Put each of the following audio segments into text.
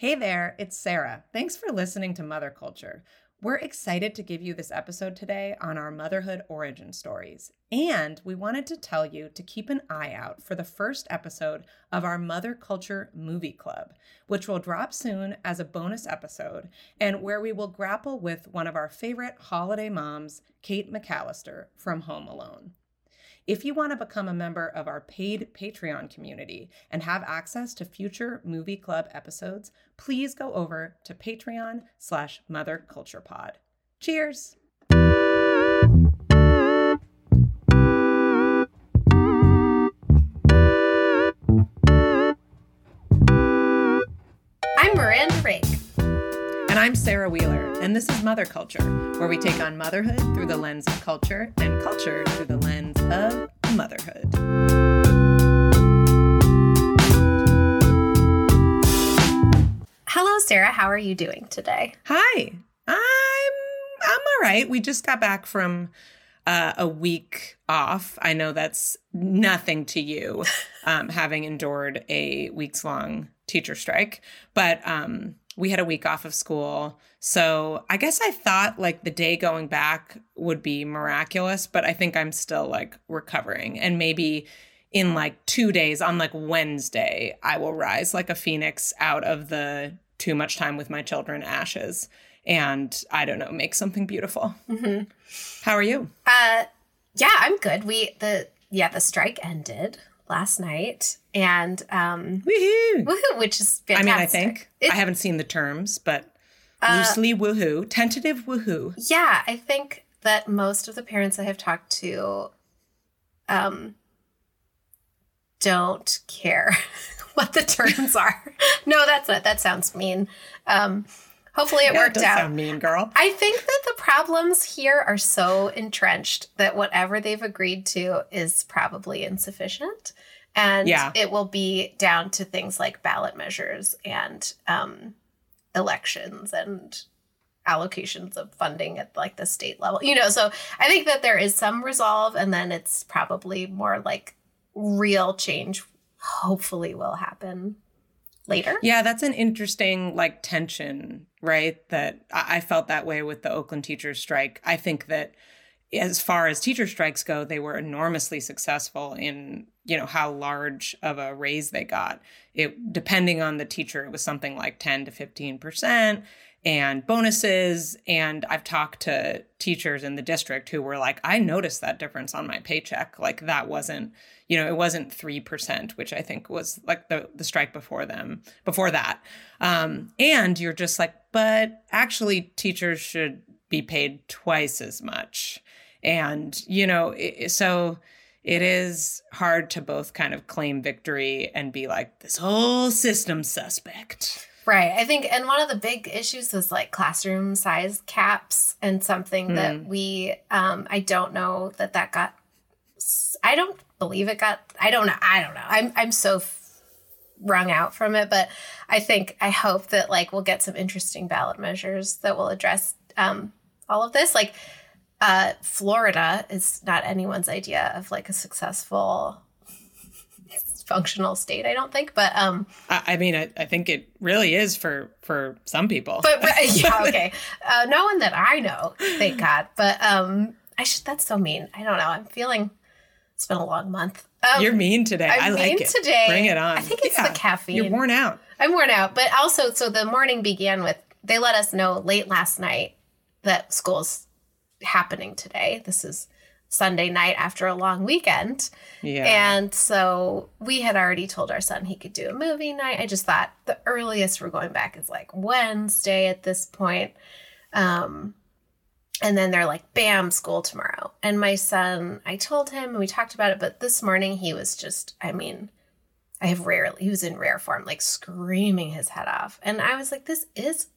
Hey there, it's Sarah. Thanks for listening to Mother Culture. We're excited to give you this episode today on our motherhood origin stories. And we wanted to tell you to keep an eye out for the first episode of our Mother Culture Movie Club, which will drop soon as a bonus episode and where we will grapple with one of our favorite holiday moms, Kate McAllister from Home Alone. If you want to become a member of our paid Patreon community and have access to future movie club episodes, please go over to Patreon slash Mother Culture Pod. Cheers! I'm Miranda Rake. And I'm Sarah Wheeler, and this is Mother Culture, where we take on motherhood through the lens of culture and culture through the lens of motherhood. Hello, Sarah. How are you doing today? Hi, I'm I'm all right. We just got back from uh, a week off. I know that's nothing to you, um, having endured a weeks long teacher strike, but um, we had a week off of school. So I guess I thought like the day going back would be miraculous, but I think I'm still like recovering. And maybe in like two days, on like Wednesday, I will rise like a phoenix out of the too much time with my children ashes and I don't know, make something beautiful. Mm-hmm. How are you? Uh, yeah, I'm good. We the yeah the strike ended last night, and um, woohoo, woohoo, which is fantastic. I mean, I think it, I haven't seen the terms, but uh, loosely woohoo, tentative woohoo. Yeah, I think that most of the parents I have talked to, um, don't care what the terms are. no, that's not. That sounds mean. Um, hopefully it worked out. Sound mean girl. I think that the problems here are so entrenched that whatever they've agreed to is probably insufficient. And yeah. it will be down to things like ballot measures and um, elections and allocations of funding at like the state level. You know, so I think that there is some resolve and then it's probably more like real change hopefully will happen later. Yeah, that's an interesting like tension, right? That I felt that way with the Oakland teachers strike. I think that as far as teacher strikes go, they were enormously successful in, you know, how large of a raise they got. It depending on the teacher, it was something like 10 to 15% and bonuses. And I've talked to teachers in the district who were like, I noticed that difference on my paycheck. Like that wasn't, you know, it wasn't 3%, which I think was like the, the strike before them, before that. Um, and you're just like, but actually teachers should be paid twice as much. And, you know, it, so it is hard to both kind of claim victory and be like, this whole system suspect. Right. I think, and one of the big issues is like classroom size caps and something mm. that we, um, I don't know that that got, I don't believe it got, I don't know. I don't know. I'm, I'm so f- wrung out from it, but I think, I hope that like we'll get some interesting ballot measures that will address, um, all of this. Like, uh, Florida is not anyone's idea of like a successful functional state i don't think but um i, I mean I, I, think it really is for for some people. But, but yeah okay. Uh, no one that i know thank god but um i should that's so mean. I don't know. I'm feeling it's been a long month. Um, you're mean today. I'm i like mean it. today. Bring it on. I think it's yeah, the caffeine. you're worn out. I'm worn out but also so the morning began with they let us know late last night that school's happening today. This is Sunday night after a long weekend. Yeah. And so we had already told our son he could do a movie night. I just thought the earliest we're going back is like Wednesday at this point. Um, and then they're like, bam, school tomorrow. And my son, I told him and we talked about it, but this morning he was just, I mean, I have rarely, he was in rare form, like screaming his head off. And I was like, this is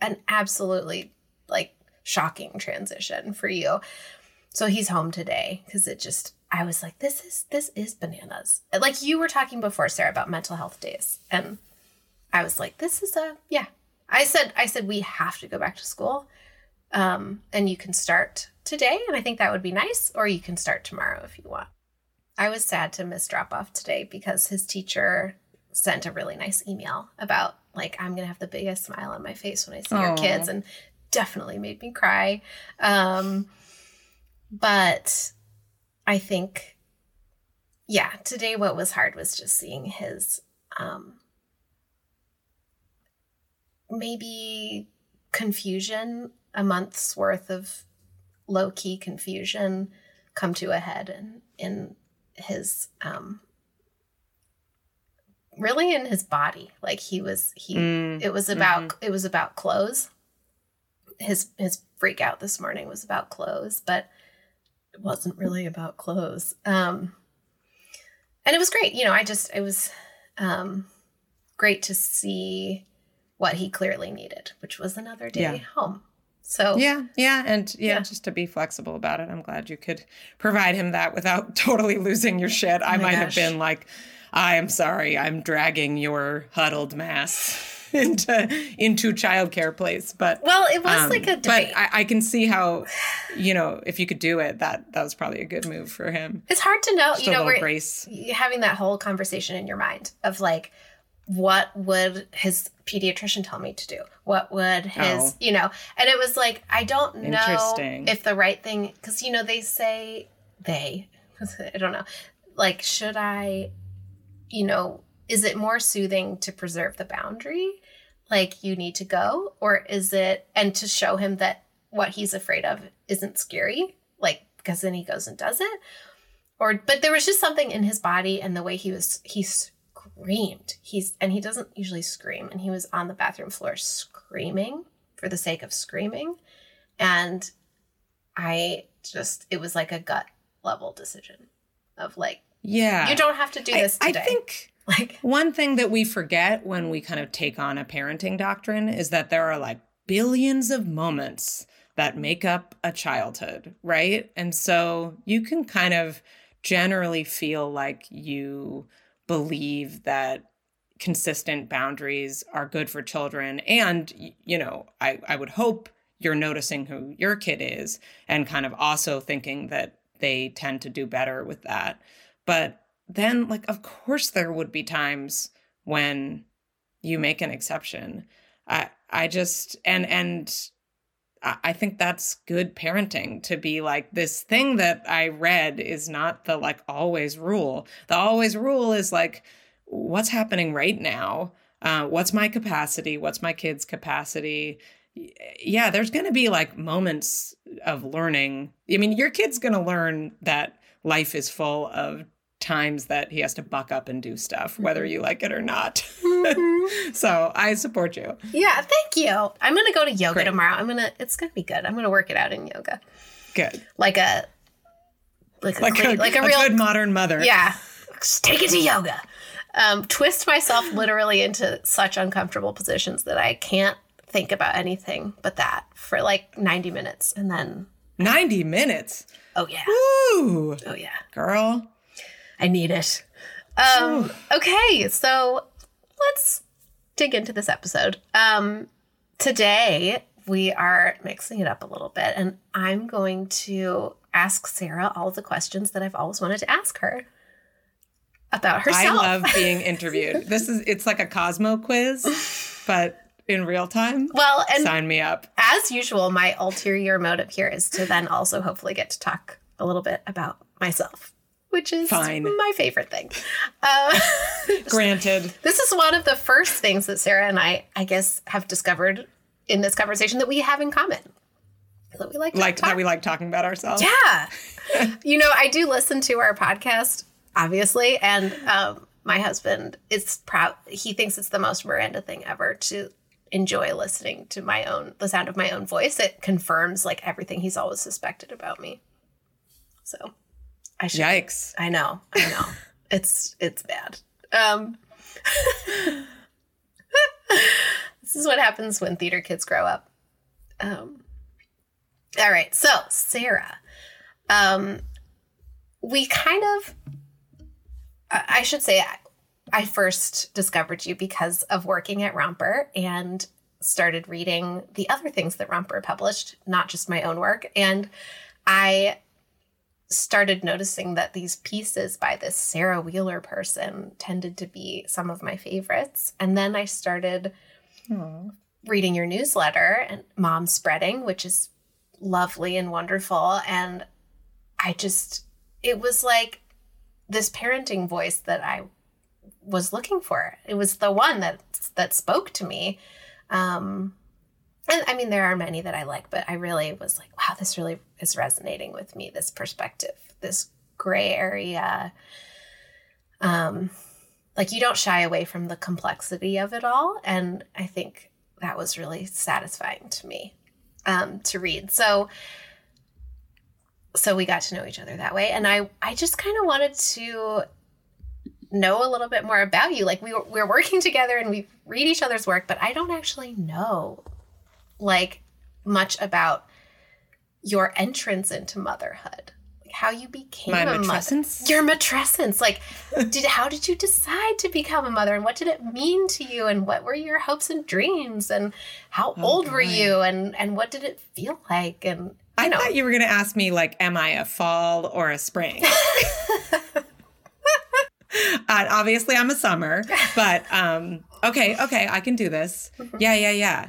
an absolutely like shocking transition for you so he's home today because it just I was like, this is this is bananas. Like you were talking before, Sarah, about mental health days. And I was like, this is a yeah. I said I said we have to go back to school. Um, and you can start today, and I think that would be nice, or you can start tomorrow if you want. I was sad to miss drop off today because his teacher sent a really nice email about like I'm gonna have the biggest smile on my face when I see your kids, and definitely made me cry. Um, but I think, yeah, today what was hard was just seeing his um, maybe confusion, a month's worth of low key confusion come to a head in, in his um, really in his body like he was he mm, it was about mm-hmm. it was about clothes his his freak out this morning was about clothes but it wasn't really about clothes um and it was great you know i just it was um great to see what he clearly needed which was another day yeah. home so yeah, yeah, and yeah, yeah, just to be flexible about it. I'm glad you could provide him that without totally losing your shit. I oh might gosh. have been like, I am sorry, I'm dragging your huddled mass into into childcare place. But well, it was um, like a debate. But I, I, can see how, you know, if you could do it, that that was probably a good move for him. It's hard to know, Just you know, we're grace. having that whole conversation in your mind of like, what would his pediatrician tell me to do? What would his, oh. you know? And it was like, I don't know if the right thing, because you know they say they, I don't know, like should I you know, is it more soothing to preserve the boundary? Like you need to go? Or is it, and to show him that what he's afraid of isn't scary? Like, because then he goes and does it? Or, but there was just something in his body and the way he was, he screamed. He's, and he doesn't usually scream. And he was on the bathroom floor screaming for the sake of screaming. And I just, it was like a gut level decision of like, yeah. You don't have to do this I, today. I think like one thing that we forget when we kind of take on a parenting doctrine is that there are like billions of moments that make up a childhood, right? And so you can kind of generally feel like you believe that consistent boundaries are good for children and you know I, I would hope you're noticing who your kid is and kind of also thinking that they tend to do better with that but then, like, of course, there would be times when you make an exception. I, I just, and, and, I think that's good parenting to be like this thing that I read is not the like always rule. The always rule is like what's happening right now. Uh, what's my capacity? What's my kid's capacity? Yeah, there's going to be like moments of learning. I mean, your kid's going to learn that life is full of times that he has to buck up and do stuff, whether you like it or not. Mm-hmm. so I support you. Yeah, thank you. I'm gonna go to yoga Great. tomorrow. I'm gonna. It's gonna be good. I'm gonna work it out in yoga. Good. Like a. Like a, like a, like a, a real good modern mother. Yeah. Just take it to yoga. Um, twist myself literally into such uncomfortable positions that I can't think about anything but that for like 90 minutes and then 90 minutes Oh yeah. Woo! Oh yeah. Girl. I need it. Um, okay, so let's dig into this episode. Um, today we are mixing it up a little bit, and I'm going to ask Sarah all the questions that I've always wanted to ask her about herself. I love being interviewed. this is it's like a Cosmo quiz, but in real time. Well, and sign me up. As usual, my ulterior motive here is to then also hopefully get to talk a little bit about myself, which is Fine. my favorite thing. Uh, Granted. This is one of the first things that Sarah and I, I guess, have discovered in this conversation that we have in common. That we like, like talk- that we like talking about ourselves. Yeah. you know, I do listen to our podcast, obviously, and um, my husband is proud. He thinks it's the most Miranda thing ever to enjoy listening to my own the sound of my own voice. It confirms like everything he's always suspected about me. So I should Yikes. I know. I know. it's it's bad. Um This is what happens when theater kids grow up. Um all right, so Sarah. Um we kind of I should say I first discovered you because of working at Romper and started reading the other things that Romper published, not just my own work. And I started noticing that these pieces by this Sarah Wheeler person tended to be some of my favorites. And then I started Aww. reading your newsletter and Mom Spreading, which is lovely and wonderful. And I just, it was like this parenting voice that I was looking for. It was the one that that spoke to me. Um, and I mean, there are many that I like, but I really was like, wow, this really is resonating with me. This perspective, this gray area. Um, like you don't shy away from the complexity of it all, and I think that was really satisfying to me um, to read. So, so we got to know each other that way, and I I just kind of wanted to know a little bit more about you. Like we were, we're working together and we read each other's work, but I don't actually know like much about your entrance into motherhood like how you became My a matrescence? mother your matrescence like did how did you decide to become a mother and what did it mean to you and what were your hopes and dreams and how oh, old boy. were you and and what did it feel like and I know. thought you were going to ask me like am I a fall or a spring uh, obviously I'm a summer but um okay okay I can do this mm-hmm. yeah yeah yeah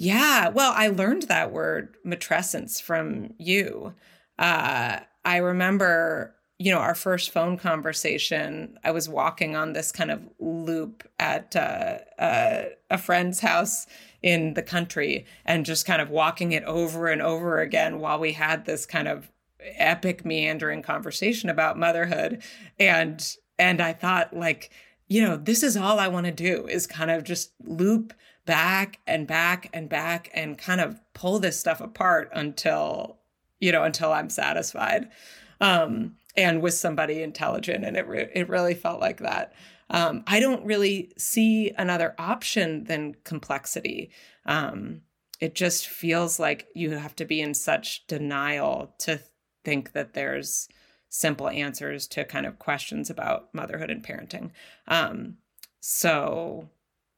yeah. Well, I learned that word matrescence from you. Uh, I remember, you know, our first phone conversation. I was walking on this kind of loop at uh, uh, a friend's house in the country and just kind of walking it over and over again while we had this kind of epic meandering conversation about motherhood and and I thought like you know this is all I want to do is kind of just loop back and back and back and kind of pull this stuff apart until you know until i'm satisfied um and with somebody intelligent and it re- it really felt like that. Um i don't really see another option than complexity. Um it just feels like you have to be in such denial to think that there's simple answers to kind of questions about motherhood and parenting. Um so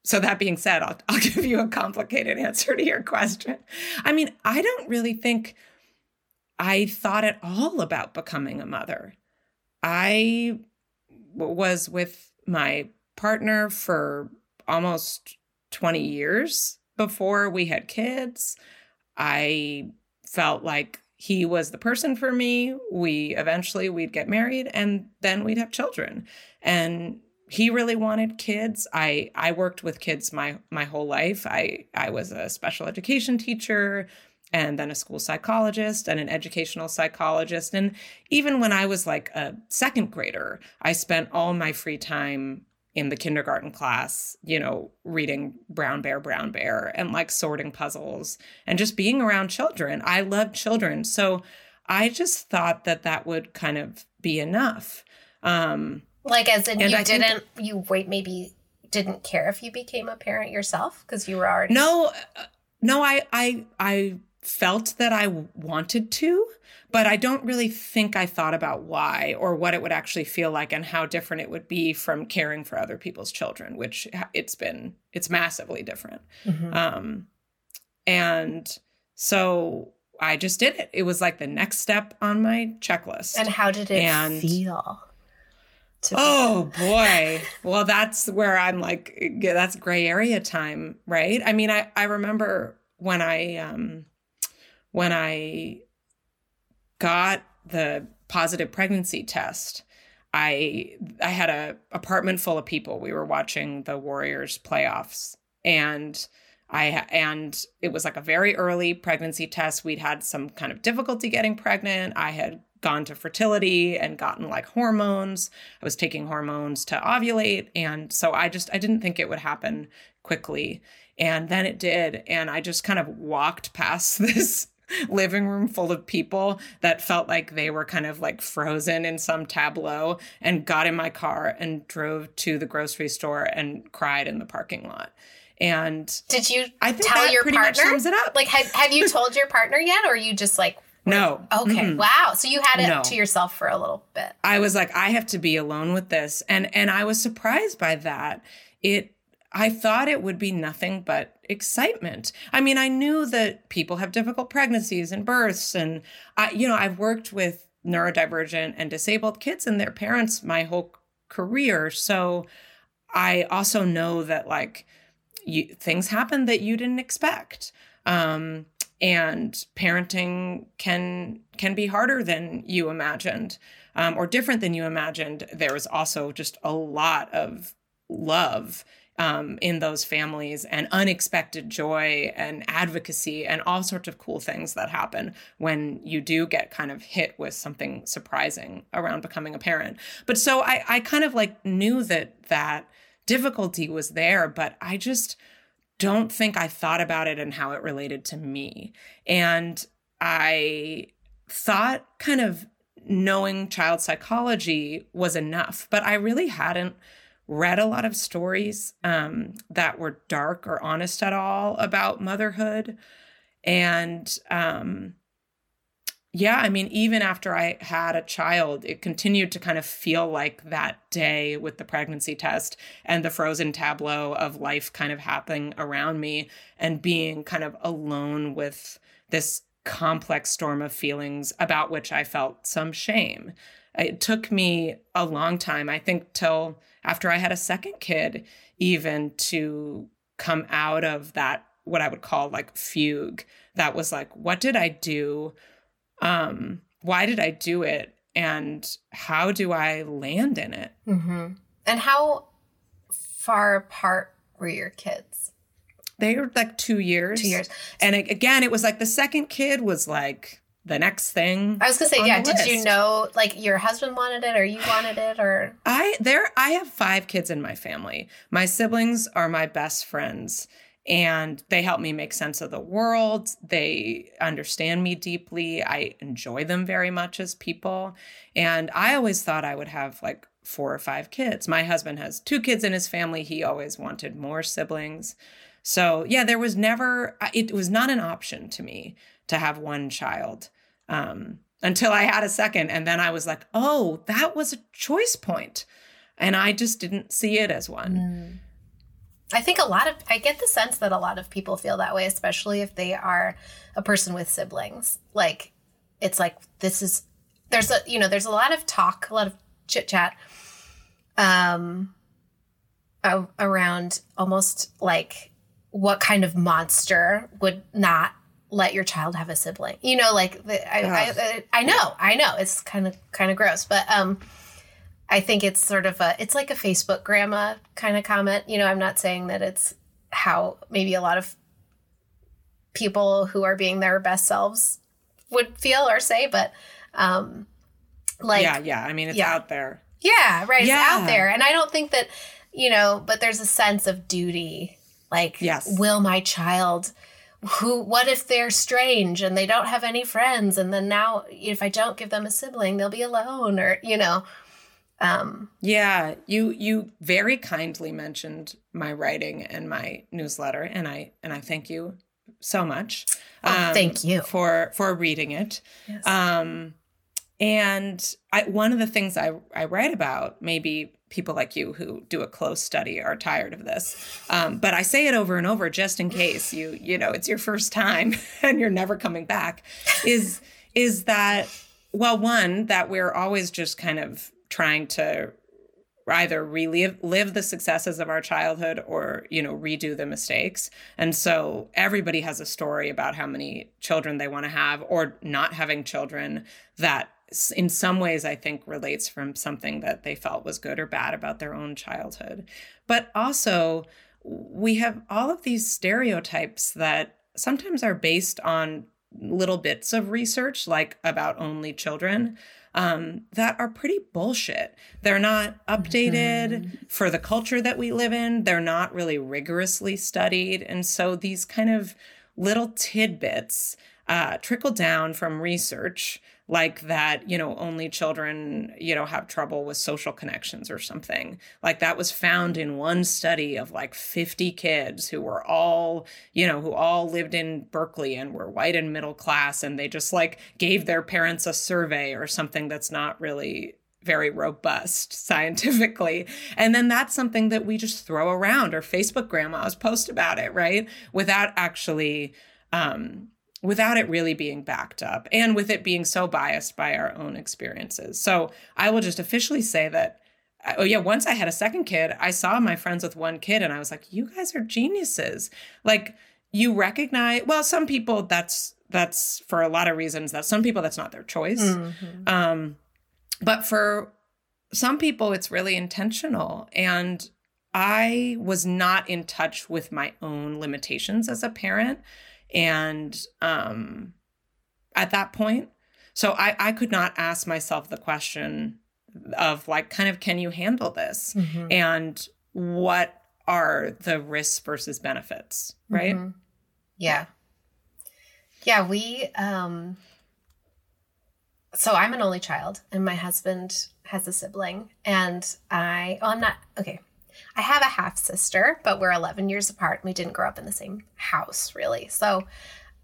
so that being said, I'll, I'll give you a complicated answer to your question. I mean, I don't really think I thought at all about becoming a mother. I was with my partner for almost 20 years before we had kids. I felt like he was the person for me. We eventually we'd get married and then we'd have children. And he really wanted kids. I I worked with kids my my whole life. I I was a special education teacher and then a school psychologist and an educational psychologist and even when I was like a second grader, I spent all my free time in the kindergarten class, you know, reading Brown Bear, Brown Bear, and like sorting puzzles and just being around children. I love children. So I just thought that that would kind of be enough. Um, like as in and you I didn't think, you wait maybe didn't care if you became a parent yourself because you were already No uh, no I I I felt that I wanted to, but I don't really think I thought about why or what it would actually feel like and how different it would be from caring for other people's children, which it's been it's massively different. Mm-hmm. Um and so I just did it. It was like the next step on my checklist. And how did it and feel? Oh boy. Well that's where i'm like that's gray area time right? I mean i i remember when i um when i got the positive pregnancy test i i had a apartment full of people. We were watching the warriors playoffs. And I and it was like a very early pregnancy test. We'd had some kind of difficulty getting pregnant. I had gone to fertility and gotten like hormones. I was taking hormones to ovulate. And so I just, I didn't think it would happen quickly. And then it did. And I just kind of walked past this living room full of people that felt like they were kind of like frozen in some tableau and got in my car and drove to the grocery store and cried in the parking lot. And did you I think tell your partner? Like, have, have you told your partner yet, or you just like no. Okay. Mm-hmm. Wow. So you had it no. to yourself for a little bit. I was like, I have to be alone with this. And and I was surprised by that. It I thought it would be nothing but excitement. I mean, I knew that people have difficult pregnancies and births and I you know, I've worked with neurodivergent and disabled kids and their parents my whole career. So I also know that like you, things happen that you didn't expect. Um, and parenting can can be harder than you imagined um, or different than you imagined there was also just a lot of love um, in those families and unexpected joy and advocacy and all sorts of cool things that happen when you do get kind of hit with something surprising around becoming a parent. But so I, I kind of like knew that that difficulty was there, but I just don't think I thought about it and how it related to me. And I thought kind of knowing child psychology was enough, but I really hadn't read a lot of stories um, that were dark or honest at all about motherhood. And um, yeah, I mean, even after I had a child, it continued to kind of feel like that day with the pregnancy test and the frozen tableau of life kind of happening around me and being kind of alone with this complex storm of feelings about which I felt some shame. It took me a long time, I think, till after I had a second kid, even to come out of that, what I would call like fugue. That was like, what did I do? Um, why did I do it? And how do I land in it? Mm-hmm. And how far apart were your kids? They were like two years. Two years. And again, it was like the second kid was like the next thing. I was gonna say, yeah. Did you know, like, your husband wanted it, or you wanted it, or I there? I have five kids in my family. My siblings are my best friends, and they help me make sense of the world. They understand me deeply. I enjoy them very much as people, and I always thought I would have like four or five kids. My husband has two kids in his family. He always wanted more siblings. So, yeah, there was never, it was not an option to me to have one child um, until I had a second. And then I was like, oh, that was a choice point. And I just didn't see it as one. Mm. I think a lot of, I get the sense that a lot of people feel that way, especially if they are a person with siblings. Like, it's like, this is, there's a, you know, there's a lot of talk, a lot of chit chat um, around almost like what kind of monster would not let your child have a sibling. You know, like the, I, I, I, I, know, I know, it's kind of kind of gross, but um, I think it's sort of a, it's like a Facebook grandma kind of comment. You know, I'm not saying that it's how maybe a lot of people who are being their best selves would feel or say, but um, like yeah, yeah. I mean, it's yeah. out there. Yeah, right. Yeah. It's out there, and I don't think that you know, but there's a sense of duty. Like, yes. will my child? who what if they're strange and they don't have any friends and then now if i don't give them a sibling they'll be alone or you know um yeah you you very kindly mentioned my writing and my newsletter and i and i thank you so much oh, um, thank you for for reading it yes. um and I, one of the things I, I write about maybe people like you who do a close study are tired of this. Um, but I say it over and over just in case you you know it's your first time and you're never coming back. Is is that well one that we're always just kind of trying to either relive live the successes of our childhood or you know redo the mistakes. And so everybody has a story about how many children they want to have or not having children that in some ways i think relates from something that they felt was good or bad about their own childhood. But also we have all of these stereotypes that sometimes are based on little bits of research like about only children um, that are pretty bullshit. They're not updated mm-hmm. for the culture that we live in. They're not really rigorously studied. And so these kind of little tidbits uh, trickle down from research like that you know only children you know have trouble with social connections or something like that was found in one study of like 50 kids who were all you know who all lived in berkeley and were white and middle class and they just like gave their parents a survey or something that's not really very robust scientifically. And then that's something that we just throw around or Facebook grandmas post about it, right? Without actually um, without it really being backed up and with it being so biased by our own experiences. So I will just officially say that oh yeah once i had a second kid i saw my friends with one kid and i was like you guys are geniuses like you recognize well some people that's that's for a lot of reasons that some people that's not their choice mm-hmm. um but for some people it's really intentional and i was not in touch with my own limitations as a parent and um at that point so i i could not ask myself the question of like kind of can you handle this mm-hmm. and what are the risks versus benefits right mm-hmm. yeah yeah we um so i'm an only child and my husband has a sibling and i oh i'm not okay i have a half sister but we're 11 years apart and we didn't grow up in the same house really so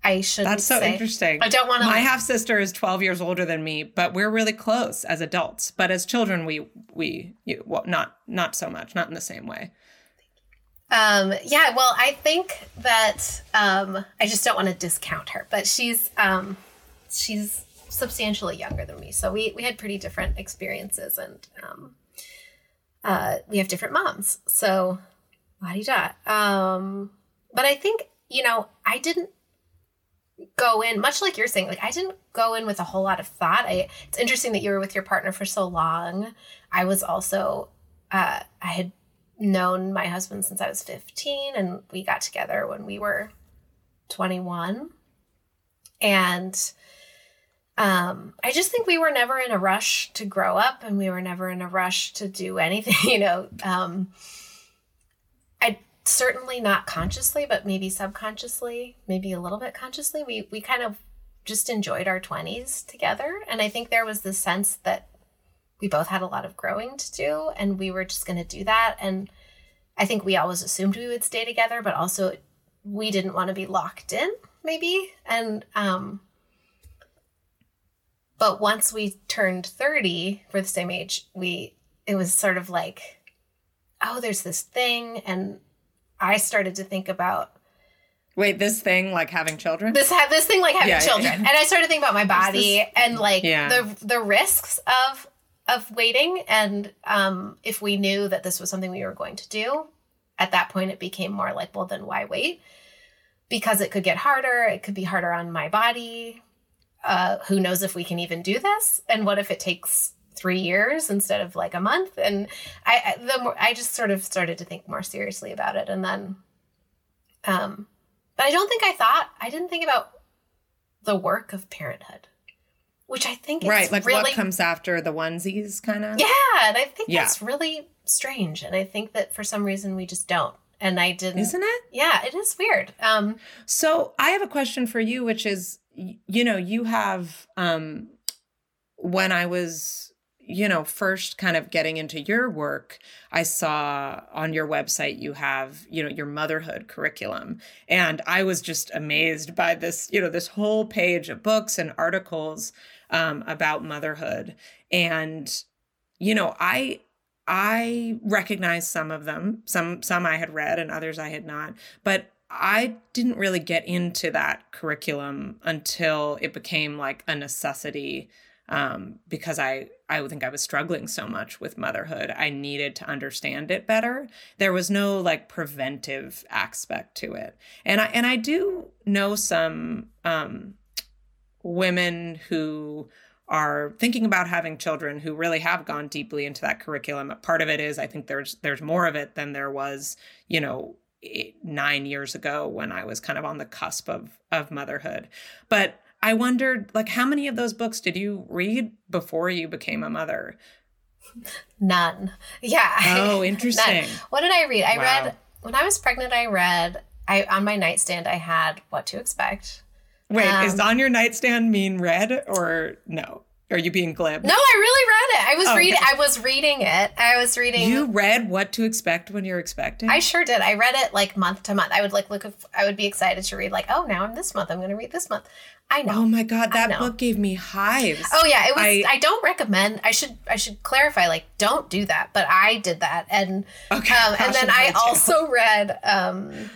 I should. That's so say. interesting. I don't want to. My half sister is twelve years older than me, but we're really close as adults. But as children, we we you, well, not not so much, not in the same way. Um. Yeah. Well, I think that um. I just don't want to discount her, but she's um, she's substantially younger than me, so we we had pretty different experiences, and um, uh, we have different moms. So, la di da. Um. But I think you know I didn't go in much like you're saying like i didn't go in with a whole lot of thought I, it's interesting that you were with your partner for so long i was also uh, i had known my husband since i was 15 and we got together when we were 21 and um, i just think we were never in a rush to grow up and we were never in a rush to do anything you know um, i certainly not consciously, but maybe subconsciously, maybe a little bit consciously, we we kind of just enjoyed our 20s together. And I think there was this sense that we both had a lot of growing to do and we were just going to do that. And I think we always assumed we would stay together, but also we didn't want to be locked in, maybe. And, um, but once we turned 30 for the same age, we, it was sort of like, oh, there's this thing. And I started to think about Wait, this thing like having children? This ha- this thing like having yeah, children. Yeah. And I started to think about my body this... and like yeah. the the risks of of waiting and um if we knew that this was something we were going to do, at that point it became more like, well then why wait? Because it could get harder, it could be harder on my body. Uh who knows if we can even do this? And what if it takes three years instead of like a month. And I, the more, I just sort of started to think more seriously about it. And then, um, but I don't think I thought, I didn't think about the work of parenthood, which I think right, like really, what comes after the onesies, kind of. Yeah, and I think yeah. that's really strange, and I think that for some reason we just don't. And I didn't. Isn't it? Yeah, it is weird. Um, so I have a question for you, which is, you know, you have um, when I was you know, first kind of getting into your work, I saw on your website you have, you know, your motherhood curriculum. And I was just amazed by this, you know, this whole page of books and articles um, about motherhood. And, you know, I, I recognize some of them. Some some I had read and others I had not. But I didn't really get into that curriculum until it became like a necessity um, because I I think I was struggling so much with motherhood. I needed to understand it better. There was no like preventive aspect to it, and I and I do know some um, women who are thinking about having children who really have gone deeply into that curriculum. Part of it is I think there's there's more of it than there was, you know, eight, nine years ago when I was kind of on the cusp of of motherhood. But I wondered, like, how many of those books did you read before you became a mother? None. Yeah. Oh, interesting. None. What did I read? I wow. read when I was pregnant. I read. I on my nightstand. I had What to Expect. Wait, um, is on your nightstand mean read or no? Are you being glib? No, I really read it. I was oh, reading. I was reading it. I was reading. You read what to expect when you're expecting. I sure did. I read it like month to month. I would like look. If, I would be excited to read. Like, oh, now I'm this month. I'm going to read this month. I know. Oh my god, that book gave me hives. Oh yeah, it was. I, I, don't recommend. I should. I should clarify. Like, don't do that. But I did that, and okay, um, and then I also read um,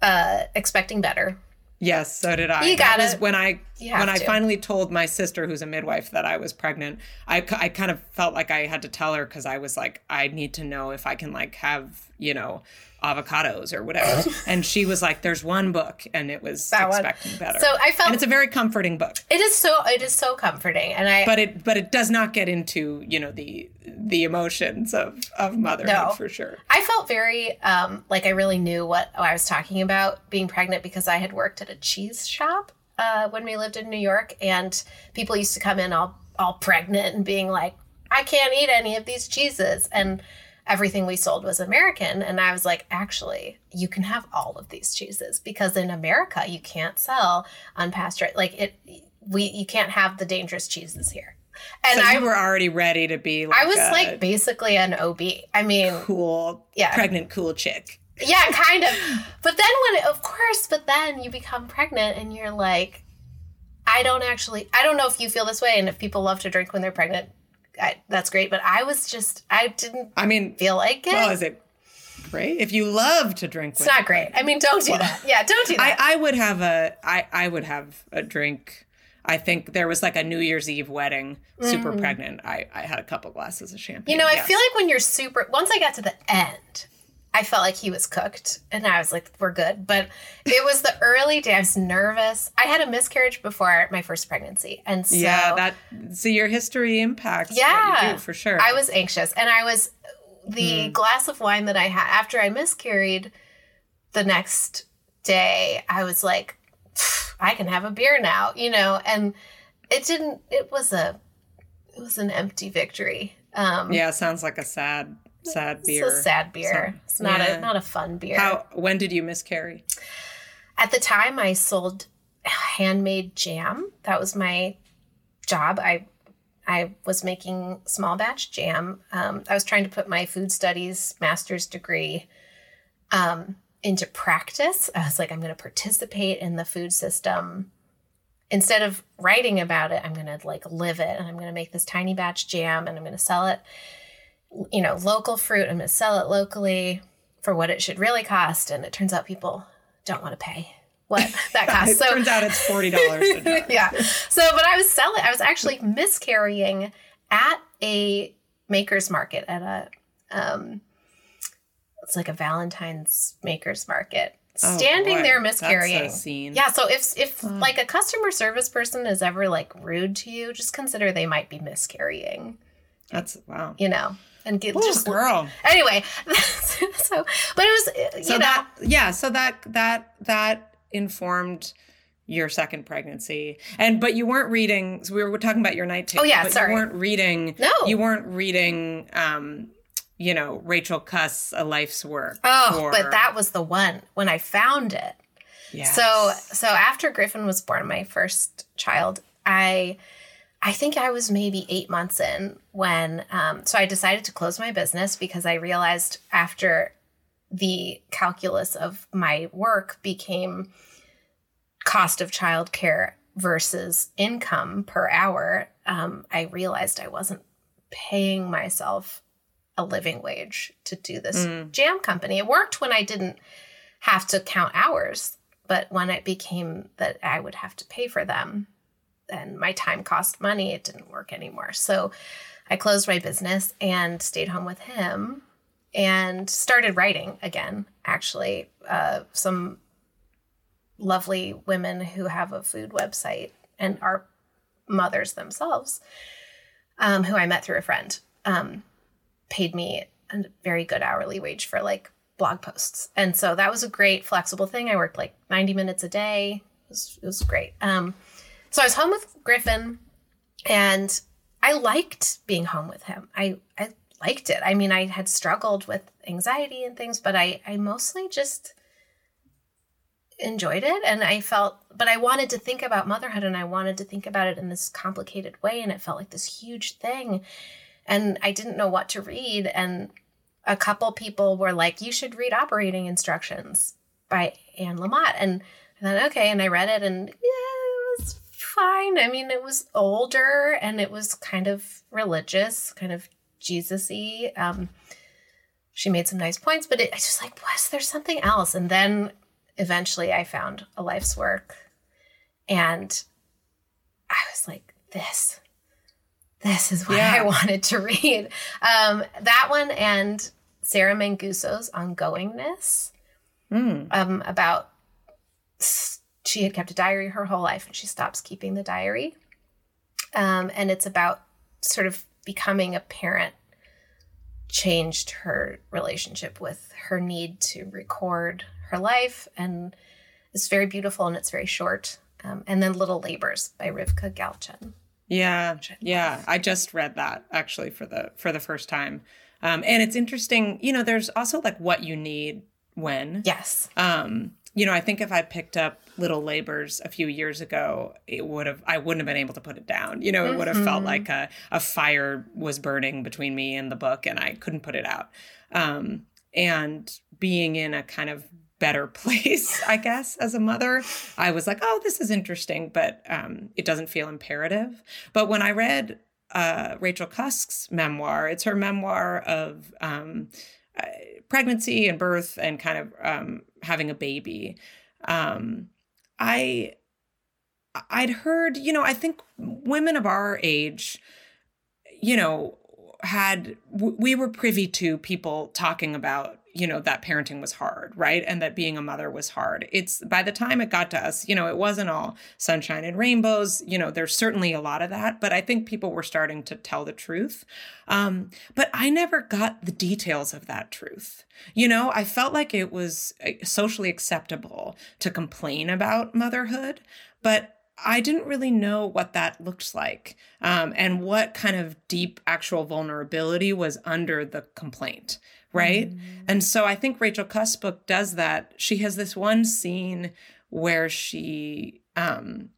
uh, Expecting Better Yes, so did I. You That gotta- was when I when I to. finally told my sister, who's a midwife, that I was pregnant. I, I kind of felt like I had to tell her because I was like, I need to know if I can like have you know avocados or whatever. and she was like, "There's one book," and it was That one. expecting better. So I felt and it's a very comforting book, it is so it is so comforting, and I but it but it does not get into you know the the emotions of of motherhood No. for sure. I felt very um, like I really knew what I was talking about being pregnant because I had worked at a cheese shop uh, when we lived in New York, and people used to come in all all pregnant and being like, "I can't eat any of these cheeses," and everything we sold was American, and I was like, "Actually, you can have all of these cheeses because in America you can't sell unpasteurized like it. We you can't have the dangerous cheeses here." And so I you were already ready to be. Like I was a like basically an OB. I mean, cool, Yeah. pregnant cool chick. yeah, kind of. But then when, of course, but then you become pregnant and you're like, I don't actually, I don't know if you feel this way and if people love to drink when they're pregnant, I, that's great. But I was just, I didn't I mean, feel like it. well, is it great if you love to drink? it's not great. I mean, don't do that. Yeah, don't do I, that. I would have a I I would have a drink. I think there was like a New Year's Eve wedding, super pregnant. I I had a couple glasses of champagne. Mm. you know, I yes. feel like when you're super, once I got to the end, I felt like he was cooked and I was like, we're good. But it was the early days. I was nervous. I had a miscarriage before my first pregnancy. And so yeah, that so your history impacts. what Yeah. you do, for sure. I was anxious, and I was the glass of wine that I had after I miscarried. The next day, I was like, I can have a beer now, you know, and it didn't. It was a, it was an empty victory. Um, yeah, sounds like a sad sad beer. It's a sad beer. So- it's not yeah. a not a fun beer. How when did you miscarry? At the time, I sold handmade jam. That was my job. I I was making small batch jam. Um, I was trying to put my food studies master's degree um, into practice. I was like, I'm going to participate in the food system. Instead of writing about it, I'm going to like live it, and I'm going to make this tiny batch jam, and I'm going to sell it. You know, local fruit. I'm going to sell it locally for what it should really cost. And it turns out people don't want to pay what that costs. So turns out it's forty dollars yeah. So, but I was selling. I was actually miscarrying at a maker's market at a um, it's like a Valentine's maker's market. Oh, Standing boy, there miscarrying. scene. Yeah. So if if Hmm. like a customer service person is ever like rude to you, just consider they might be miscarrying. That's wow. You know, and get Ooh, just girl. anyway. so, but it was uh, So know. that yeah, so that that that informed your second pregnancy. And but you weren't reading so we were talking about your night table. Oh, yeah, sorry. You weren't reading No. You weren't reading um you know, Rachel Cusk a life's work. Oh, but that was the one when I found it. Yes. So so after Griffin was born, my first child, I I think I was maybe eight months in when um, so I decided to close my business because I realized after the calculus of my work became cost of childcare versus income per hour, um, I realized I wasn't paying myself a living wage to do this Mm. jam company. It worked when I didn't have to count hours, but when it became that I would have to pay for them and my time cost money, it didn't work anymore. So I closed my business and stayed home with him and started writing again, actually. Uh, some lovely women who have a food website and are mothers themselves, um, who I met through a friend, um, paid me a very good hourly wage for like blog posts. And so that was a great flexible thing. I worked like 90 minutes a day. It was, it was great. Um, so I was home with Griffin and I liked being home with him. I, I liked it. I mean, I had struggled with anxiety and things, but I, I mostly just enjoyed it. And I felt, but I wanted to think about motherhood and I wanted to think about it in this complicated way. And it felt like this huge thing. And I didn't know what to read. And a couple people were like, you should read Operating Instructions by Anne Lamott. And I thought, okay. And I read it and yeah, it was fine. I mean, it was older and it was kind of religious, kind of Jesus y. Um, she made some nice points, but it, I just like, was there something else? And then eventually I found a life's work and I was like, this, this is what yeah. I wanted to read. Um, that one and Sarah Manguso's Ongoingness mm. um, about she had kept a diary her whole life and she stops keeping the diary. Um, and it's about sort of becoming a parent changed her relationship with her need to record her life and it's very beautiful and it's very short um, and then little labors by rivka galchen yeah yeah i just read that actually for the for the first time um, and it's interesting you know there's also like what you need when yes um you know, I think if I picked up Little Labors a few years ago, it would have I wouldn't have been able to put it down. You know, it mm-hmm. would have felt mm-hmm. like a, a fire was burning between me and the book and I couldn't put it out. Um, and being in a kind of better place, I guess, as a mother, I was like, oh, this is interesting, but um, it doesn't feel imperative. But when I read uh, Rachel Cusk's memoir, it's her memoir of um, uh, pregnancy and birth and kind of um, having a baby. Um, I I'd heard, you know, I think women of our age, you know, had we were privy to people talking about you know that parenting was hard right? And that being a mother was hard. It's by the time it got to us you know it wasn't all sunshine and rainbows. You know there's certainly a lot of that but i think people were starting to tell the truth. Um, but i never got the details of that truth. You know i felt like it was uh, socially acceptable to complain about motherhood but I didn't really know what that looked like um, and what kind of deep actual vulnerability was under the complaint, right? Mm. And so I think Rachel Cusk's book does that. She has this one scene where she um,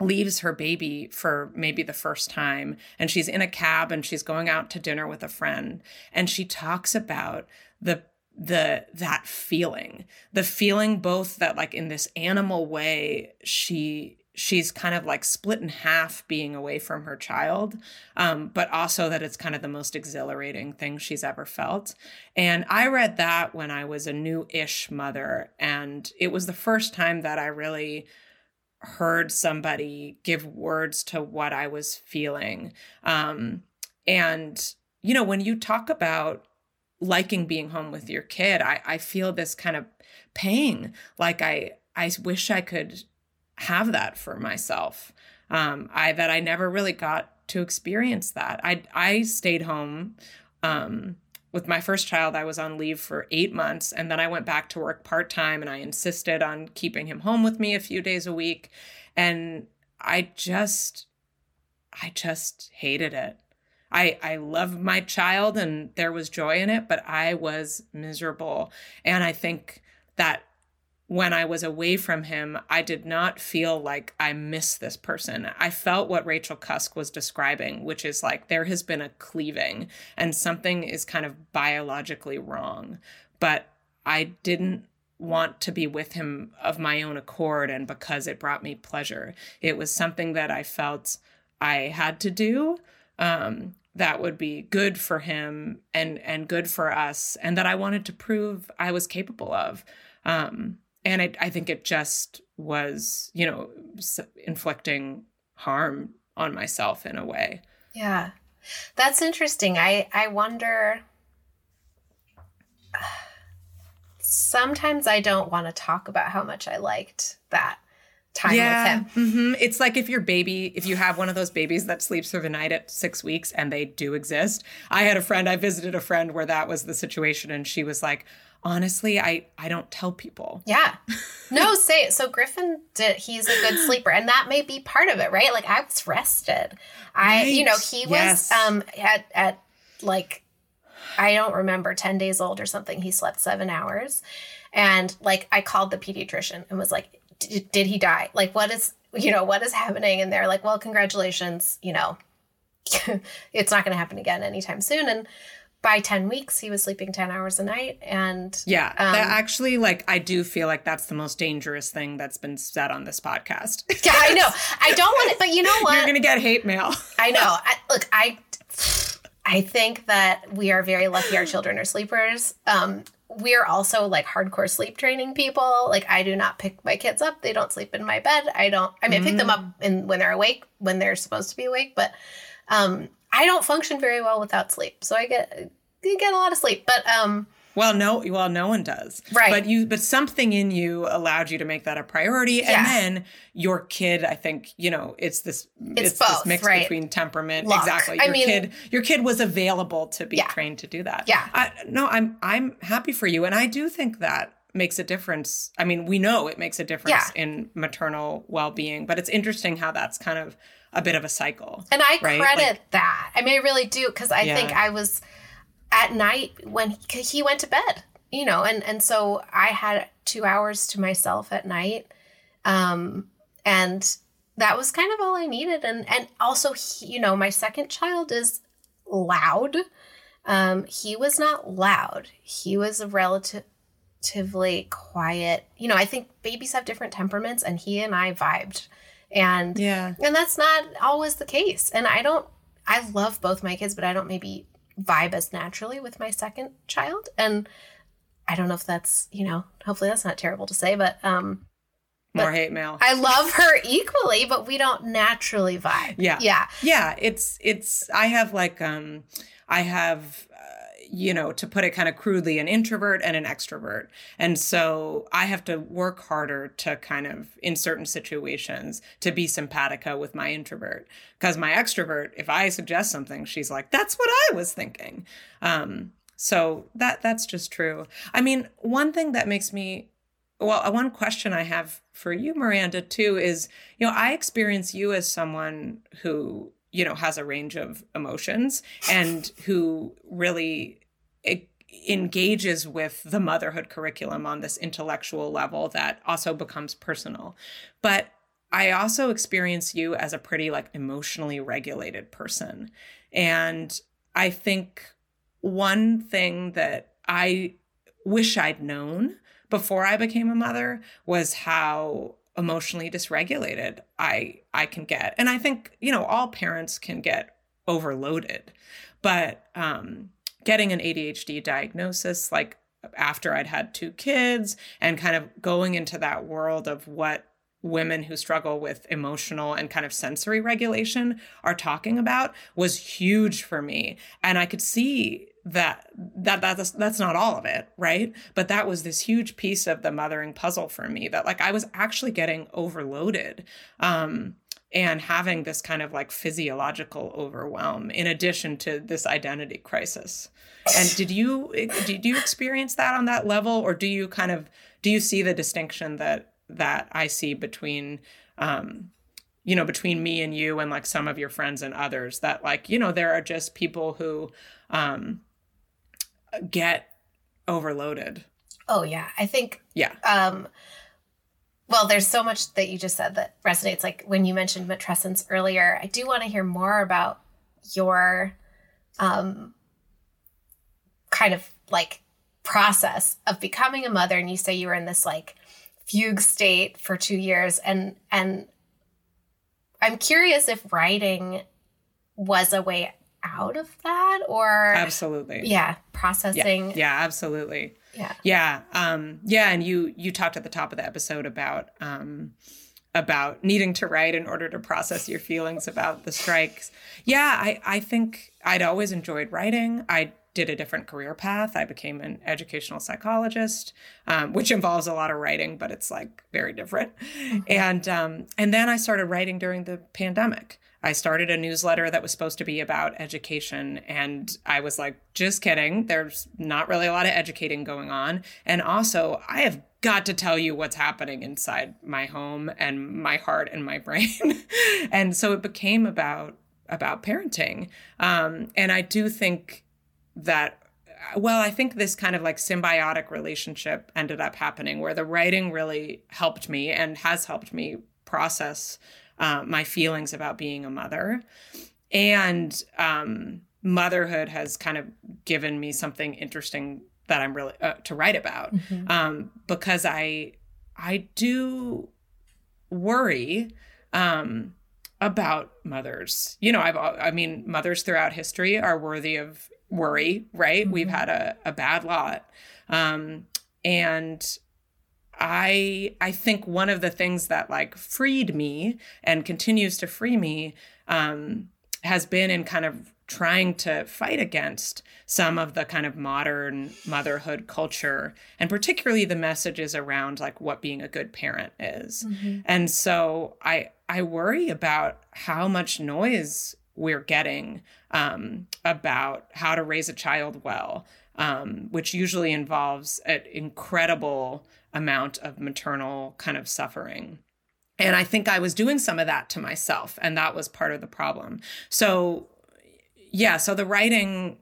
leaves her baby for maybe the first time and she's in a cab and she's going out to dinner with a friend and she talks about the the that feeling the feeling both that like in this animal way she she's kind of like split in half being away from her child, um, but also that it's kind of the most exhilarating thing she's ever felt. And I read that when I was a new ish mother. And it was the first time that I really heard somebody give words to what I was feeling. Um, and, you know, when you talk about liking being home with your kid, I, I feel this kind of pain. Like I, I wish I could have that for myself. Um, I that I never really got to experience that. I I stayed home um, with my first child. I was on leave for eight months, and then I went back to work part time, and I insisted on keeping him home with me a few days a week, and I just I just hated it. I I love my child and there was joy in it, but I was miserable. And I think that when I was away from him, I did not feel like I missed this person. I felt what Rachel Cusk was describing, which is like there has been a cleaving and something is kind of biologically wrong. But I didn't want to be with him of my own accord and because it brought me pleasure. It was something that I felt I had to do. Um, that would be good for him and and good for us and that I wanted to prove I was capable of. Um, and I, I think it just was you know inflicting harm on myself in a way. Yeah. That's interesting. I i wonder sometimes i don't want to talk about how much i liked that time yeah, with him. mm-hmm. it's like if your baby if you have one of those babies that sleeps through the night at six weeks and they do exist. I had a friend i visited a friend where that was the situation and she was like honestly i i don't tell people. Yeah. No say it so griffin did he's a good sleeper and that may be part of it right? Like i was rested. I right. you know he yes. was um at at like i don't remember 10 days old or something he slept seven hours. And like i called the pediatrician and was like did he die? Like what is you know what is happening? And they're like well congratulations you know it's not going to happen again anytime soon. And by 10 weeks he was sleeping 10 hours a night and yeah um, that actually like i do feel like that's the most dangerous thing that's been said on this podcast. Yeah i know. I don't want it but you know what? you're gonna get hate mail. I know. I, look i i think that we are very lucky our children are sleepers. Um we're also like hardcore sleep training people. Like I do not pick my kids up. They don't sleep in my bed. I don't I mean I pick them up in when they're awake, when they're supposed to be awake, but um I don't function very well without sleep. So I get I get a lot of sleep. But um well, no, well, no one does. Right. But you, but something in you allowed you to make that a priority, Yeah. and then your kid. I think you know it's this. It's this both, mix right? between temperament. Luck. Exactly. I Your mean- kid. Your kid was available to be Yeah. trained to do that. Yeah. I, no, I'm I'm happy for you, and I do think that makes a difference. I mean, we know it makes a difference in maternal well being, but it's interesting how that's kind of a bit of a cycle. And I Right, credit like- that. I mean, I really do because I Yeah. think I was at night when he, he went to bed, you know, and and so I had two hours to myself at night, um, and that was kind of all I needed. And and also, he, you know, my second child is loud. Um, he was not loud. He was a relative relatively quiet. You know, I think babies have different temperaments and he and I vibed. And Yeah. and that's not always the case. And I don't I love both my kids, but I don't maybe vibe as naturally with my second child. And I don't know if that's, you know, hopefully that's not terrible to say, but um More hate mail. I love her equally, but we don't naturally vibe. Yeah. Yeah. yeah it's it's i have like um i have uh, you know to put it kind of crudely an introvert and an extrovert. And so i have to work harder to kind of in certain situations to be simpatica with my introvert. Because my extrovert if i suggest something she's like that's what i was thinking. Um so that that's just true. I mean one thing that makes me well, uh, one question I have for you, Miranda, too, is you know, I experience you as someone who, you know, has a range of emotions and who really engages with the motherhood curriculum on this intellectual level that also becomes personal. But I also experience you as a pretty like emotionally regulated person. And I think one thing that I wish I'd known before I became a mother was how emotionally dysregulated I I can get. And I think, you know, all parents can get overloaded. But um getting an ADHD diagnosis like after I'd had two kids and kind of going into that world of what women who struggle with emotional and kind of sensory regulation are talking about was huge for me. And i could see that that that's that's not all of it right? But that was this huge piece of the mothering puzzle for me that like i was actually getting overloaded um and having this kind of like physiological overwhelm in addition to this identity crisis. And did you did you experience that on that level? Or do you kind of do you see the distinction that that i see between um you know between me and you and like some of your friends and others that like you know there are just people who um get overloaded. Oh yeah. I think yeah. um well there's so much that you just said that resonates. Like when you mentioned matrescence earlier i do want to hear more about your um kind of like process of becoming a mother. And you say you were in this like fugue state for two years and and i'm curious if writing was a way out of that or absolutely yeah yeah, processing yeah absolutely yeah Yeah. Um, yeah. And you you talked at the top of the episode about um, about needing to write in order to process your feelings about the strikes. Yeah, I, I think I'd always enjoyed writing. I did a different career path. I became an educational psychologist, um, which involves a lot of writing, but it's like very different. And um, and then I started writing during the pandemic. I started a newsletter that was supposed to be about education. And I was like, just kidding. There's not really a lot of educating going on. And also, I have got to tell you what's happening inside my home and my heart and my brain. and so it became about about parenting. Um, and I do think that well, I think this kind of like symbiotic relationship ended up happening where the writing really helped me and has helped me process uh, my feelings about being a mother. And um, motherhood has kind of given me something interesting that I'm really uh, to write about Mhm. um, because I I do worry um, about mothers. You know, I've I mean, mothers throughout history are worthy of worry, right? Mm-hmm. We've had a, a bad lot. Um, and I I think one of the things that like freed me and continues to free me um, has been in kind of trying to fight against some of the kind of modern motherhood culture and particularly the messages around like what being a good parent is. Mm-hmm. And so I I worry about how much noise we're getting um, about how to raise a child well, um, which usually involves an incredible amount of maternal kind of suffering. And I think I was doing some of that to myself, and that was part of the problem. So, yeah, so the writing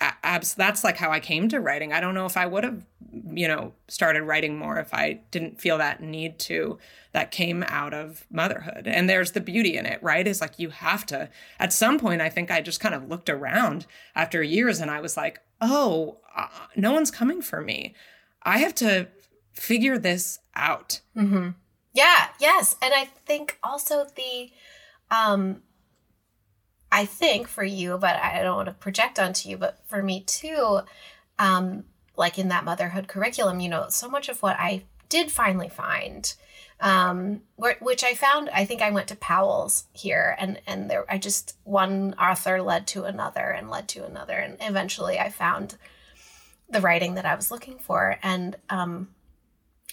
abs that's like how I came to writing. I don't know if I would have, you know, started writing more if I didn't feel that need to that came out of motherhood. And there's the beauty in it, right? Is like you have to at some point I think I just kind of looked around after years and I was like, "Oh, uh, no one's coming for me. I have to figure this out." hmm Yeah, yes. And I think also the um I think for you, but I don't want to project onto you, but for me too, um, like in that motherhood curriculum, you know, so much of what I did finally find, um, which I found, I think I went to Powell's here, and and there, I just one author led to another and led to another, and eventually I found the writing that I was looking for, and um,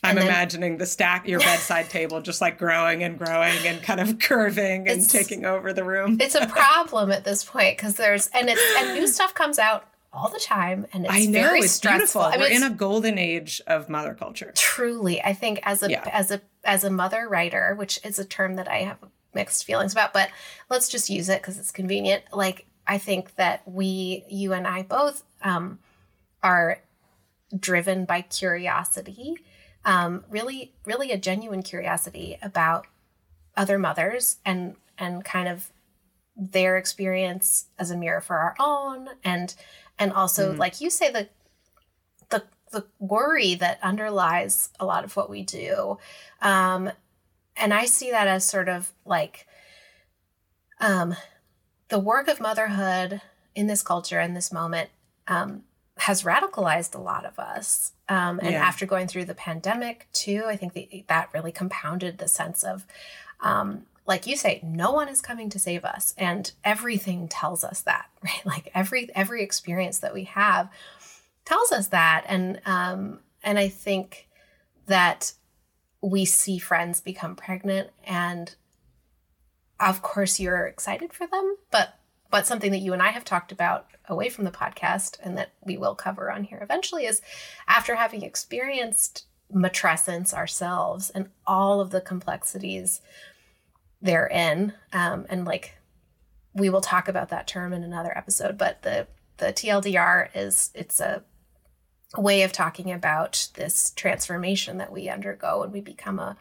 I'm then, imagining the stack, your bedside table, just like growing and growing and kind of curving and taking over the room. it's a problem at this point because there's and it's and new stuff comes out all the time and it's I know very it's stressful. beautiful. I mean, We're in a golden age of mother culture. Truly, I think as a yeah. as a as a mother writer, which is a term that I have mixed feelings about, but let's just use it because it's convenient. Like I think that we, you and I both, um, are driven by curiosity um, really, really a genuine curiosity about other mothers and and kind of their experience as a mirror for our own, and and also mm. like you say the the the worry that underlies a lot of what we do, um, and I see that as sort of like um, the work of motherhood in this culture in this moment um, has radicalized a lot of us. Um, and yeah. after going through the pandemic too, I think the, that really compounded the sense of, um, like you say, no one is coming to save us, and everything tells us that, right? Like every every experience that we have tells us that, and um, and I think that we see friends become pregnant, and of course you're excited for them, but but something that you and I have talked about away from the podcast and that we will cover on here eventually is after having experienced matrescence ourselves and all of the complexities therein um, and like we will talk about that term in another episode but the the tldr is it's a way of talking about this transformation that we undergo when we become a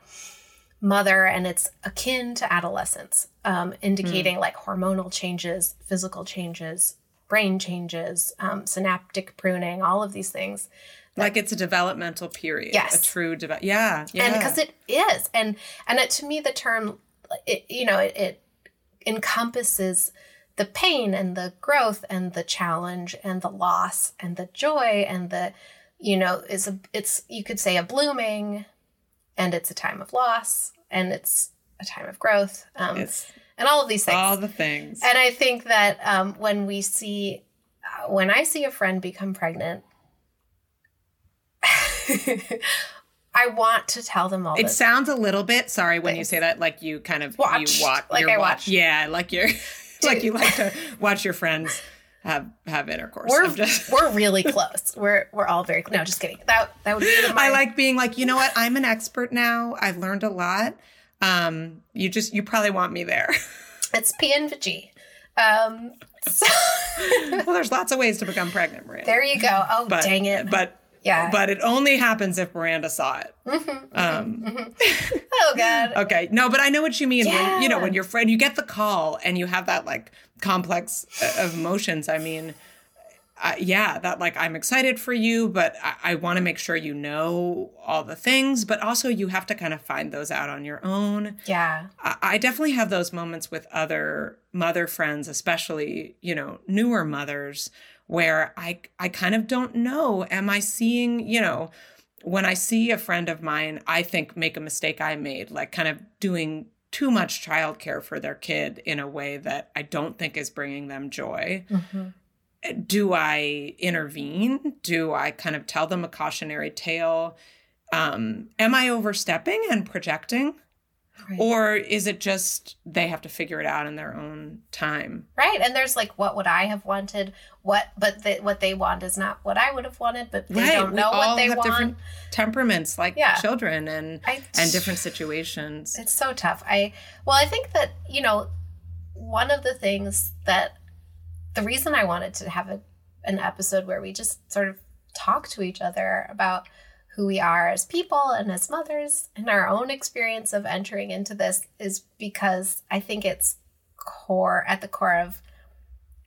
mother and it's akin to adolescence um, indicating mm. like hormonal changes physical changes brain changes, um, synaptic pruning, all of these things. like it's a developmental period. Yes. A true develop. Yeah. Yeah. And because it is. And, and it, to me, the term, it, you know, it, it encompasses the pain and the growth and the challenge and the loss and the joy and the, you know, is a, it's, you could say a blooming and it's a time of loss and it's a time of growth. Um, and all of these things. All the things. And I think that um, when we see, uh, when I see a friend become pregnant, I want to tell them all. It sounds a little bit sorry when you say that, like you kind of watch, you watch, like I watch. watch. Yeah, like you're, like you like to watch your friends have have intercourse. We're just... we're really close. We're we're all very close. no, just kidding. That that would be. My... I like being like you know what I'm an expert now. I've learned a lot um, you just you probably want me there. it's PNVG. Um, so well, there's lots of ways to become pregnant. There you go. Oh, but, dang it! But yeah, but it only happens if Miranda saw it. Mm-hmm, mm-hmm um, mm-hmm. oh God. okay, no, but I know what you mean. Yeah. When, you know, when your friend, you get the call and you have that like complex uh, of emotions. I mean, uh, yeah, that like I'm excited for you, but I, I want to make sure you know all the things, but also you have to kind of find those out on your own. Yeah. I, I definitely have those moments with other mother friends, especially, you know, newer mothers, where I I kind of don't know. Am I seeing, you know, when I see a friend of mine, I think make a mistake I made, like kind of doing too much childcare for their kid in a way that I don't think is bringing them joy. Mm-hmm do I intervene? Do I kind of tell them a cautionary tale? Um, am I overstepping and projecting? Right. Or is it just they have to figure it out in their own time? Right. And there's like, what would I have wanted? What, but the, what they want is not what I would have wanted, but they right. don't know we what they want. Different temperaments like yeah. children and, I, and different situations. It's so tough. I, well, I think that, you know, one of the things that the reason I wanted to have a, an episode where we just sort of talk to each other about who we are as people and as mothers and our own experience of entering into this is because I think it's core at the core of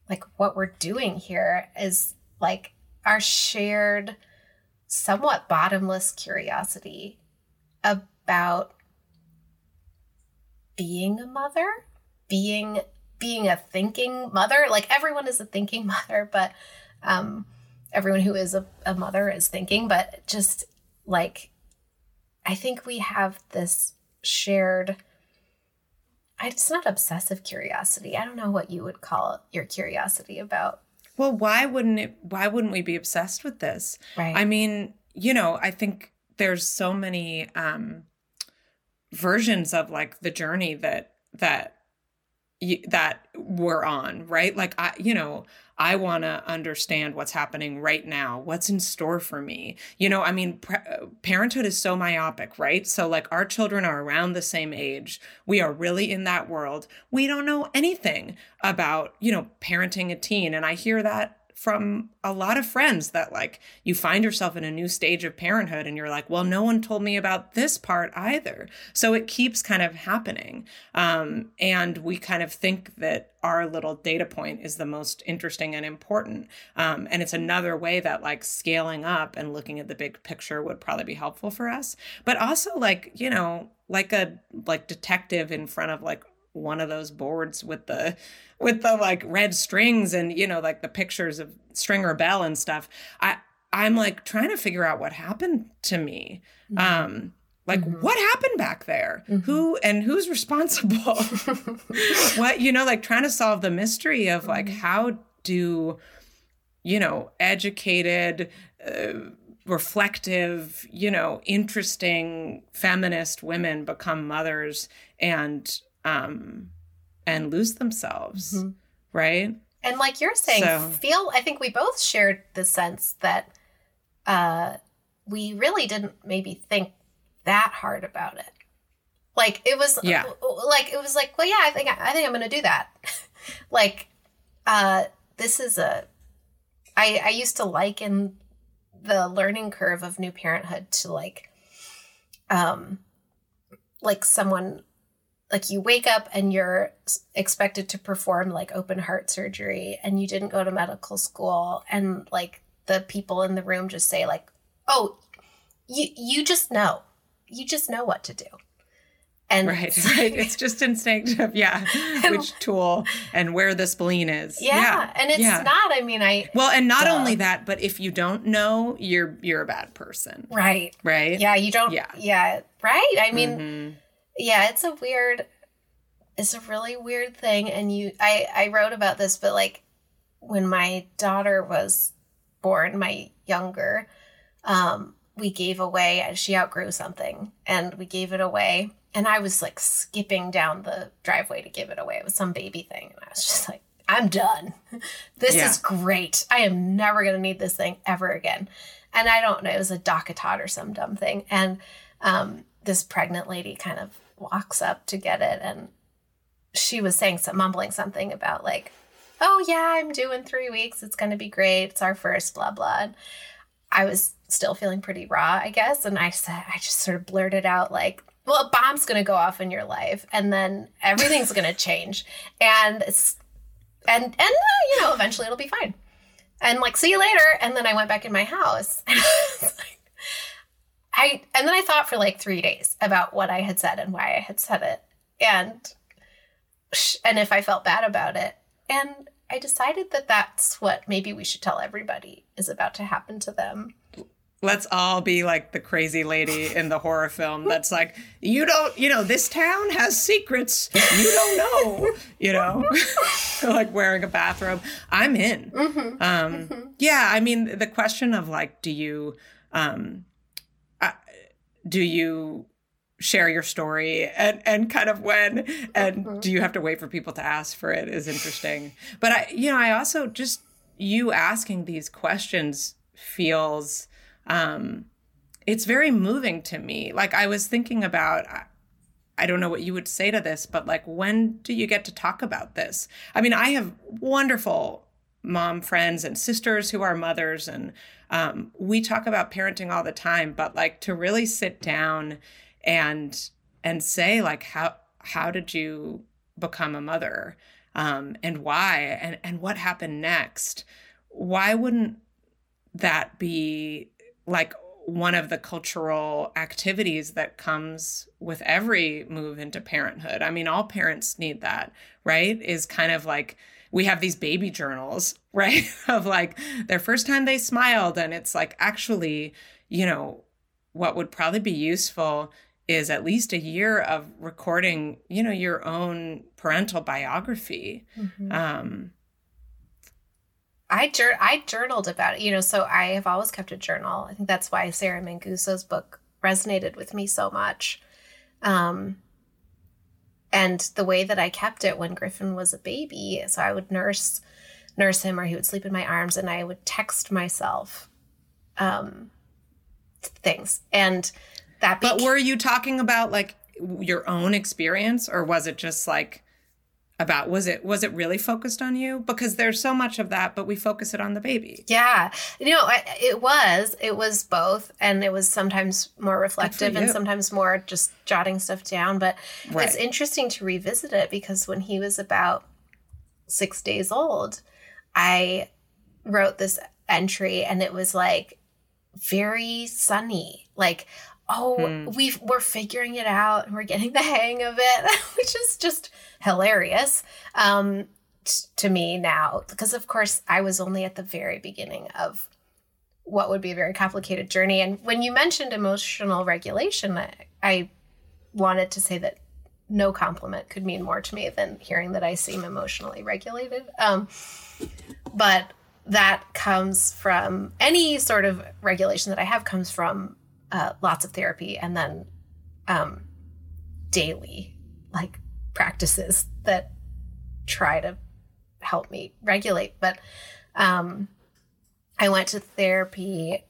like what we're doing here is like our shared somewhat bottomless curiosity about being a mother, being being a thinking mother. Like everyone is a thinking mother, but um, everyone who is a, a mother is thinking. But just like, I think we have this shared. It's not obsessive curiosity. I don't know what you would call your curiosity about. Well, why wouldn't it? Why wouldn't we be obsessed with this? Right. I mean, you know, I think there's so many um, versions of like the journey that that that we're on, right? Like I, you know, I want to understand what's happening right now, what's in store for me. You know, I mean, parenthood is so myopic, right? So like our children are around the same age. We are really in that world. We don't know anything about, you know, parenting a teen, and I hear that from a lot of friends that like you find yourself in a new stage of parenthood and you're like well no one told me about this part either. So it keeps kind of happening. Um, and we kind of think that our little data point is the most interesting and important. Um, and it's another way that like scaling up and looking at the big picture would probably be helpful for us. But also like you know like a like detective in front of like one of those boards with the with the like red strings and you know like the pictures of Stringer Bell and stuff. I I'm like trying to figure out what happened to me. Mm-hmm. Um like mm-hmm. what happened back there? Mm-hmm. Who and who's responsible? what you know like trying to solve the mystery of like mm-hmm. how do you know educated uh, reflective, you know, interesting feminist women become mothers and um, and lose themselves, mm-hmm. right? And like you're saying, so, feel I think we both shared the sense that uh, we really didn't maybe think that hard about it. Like it was, yeah. Like it was like, well, yeah, I think I think I'm going to do that. like, uh, this is a. I I used to liken the learning curve of new parenthood to like, um, like someone like you wake up and you're expected to perform like open heart surgery and you didn't go to medical school and like the people in the room just say like oh you you just know you just know what to do and right, right. It's just instinctive. Yeah. Which tool and where the spleen is. Yeah. yeah. And it's yeah. not, I mean, I Well, and not duh. only that, but if you don't know, you're you're a bad person. Right. Right. Yeah. You don't yeah. Yeah. Right. I mean mm-hmm yeah, it's a weird it's a really weird thing and you I I wrote about this but like when my daughter was born, my younger, um we gave away she outgrew something and we gave it away and I was like skipping down the driveway to give it away. It was some baby thing and I was just like I'm done. This yeah. is great. I am never going to need this thing ever again. And I don't know, it was a DockATot or some dumb thing. And um, this pregnant lady kind of walks up to get it and she was saying some mumbling something about like oh yeah i'm due in three weeks. It's going to be great. It's our first blah blah. And i was still feeling pretty raw i guess. And i said i just sort of blurted out like well a bomb's going to go off in your life and then everything's going to change. And it's and and uh, you know eventually it'll be fine. And like see you later. And then i went back in my house. And I, and then i thought for like three days about what i had said and why i had said it. And and if i felt bad about it. And i decided that that's what maybe we should tell everybody is about to happen to them. Let's all be like the crazy lady in the horror film that's like you don't you know this town has secrets. You don't know you know? Like wearing a bathrobe. I'm in. Mm-hmm. Um, mm-hmm. yeah i mean the question of like do you um do you share your story and and kind of when and mm-hmm. do you have to wait for people to ask for it is interesting but i you know i also just you asking these questions feels um, it's very moving to me. Like I was thinking about, I don't know what you would say to this, but like, when do you get to talk about this? I mean, I have wonderful mom friends and sisters who are mothers, and um, we talk about parenting all the time. But like to really sit down and and say like, how how did you become a mother, um, and why, and and what happened next? Why wouldn't that be like one of the cultural activities that comes with every move into parenthood. I mean, all parents need that, right? Is kind of like we have these baby journals, right? of like their first time they smiled. And it's like, actually, you know, what would probably be useful is at least a year of recording, you know, your own parental biography. Mm-hmm. Um, I jur- I journaled about it, you know, so I have always kept a journal. I think that's why Sarah Manguso's book resonated with me so much. Um, and the way that I kept it when Griffin was a baby, so I would nurse nurse him or he would sleep in my arms and I would text myself um, things. And that But were you talking about like your own experience or was it just like about was it was it really focused on you? Because there's so much of that but we focus it on the baby. Yeah. You know it was it was both and it was sometimes more reflective and sometimes more just jotting stuff down but right. it's interesting to revisit it because when he was about six days old i wrote this entry and it was like very sunny like oh hmm. we we're figuring it out and we're getting the hang of it which is just hilarious um, t- to me now because of course I was only at the very beginning of what would be a very complicated journey and when you mentioned emotional regulation I, I wanted to say that no compliment could mean more to me than hearing that I seem emotionally regulated um, but that comes from any sort of regulation that I have comes from uh, lots of therapy and then um, daily like practices that try to help me regulate. But um, I went to therapy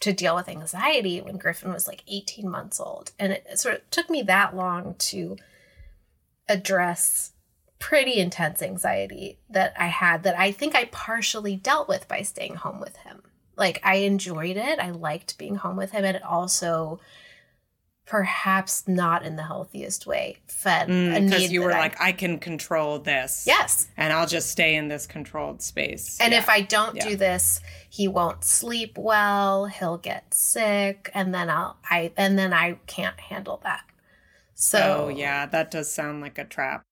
to deal with anxiety when Griffin was like 18 months old. And it sort of took me that long to address pretty intense anxiety that I had that I think I partially dealt with by staying home with him. Like I enjoyed it. I liked being home with him and it also perhaps not in the healthiest way fed because mm, you were like I, can control this yes and i'll just stay in this controlled space and yeah. if i don't yeah. do this he won't sleep well he'll get sick and then i'll i and then i can't handle that so oh yeah that does sound like a trap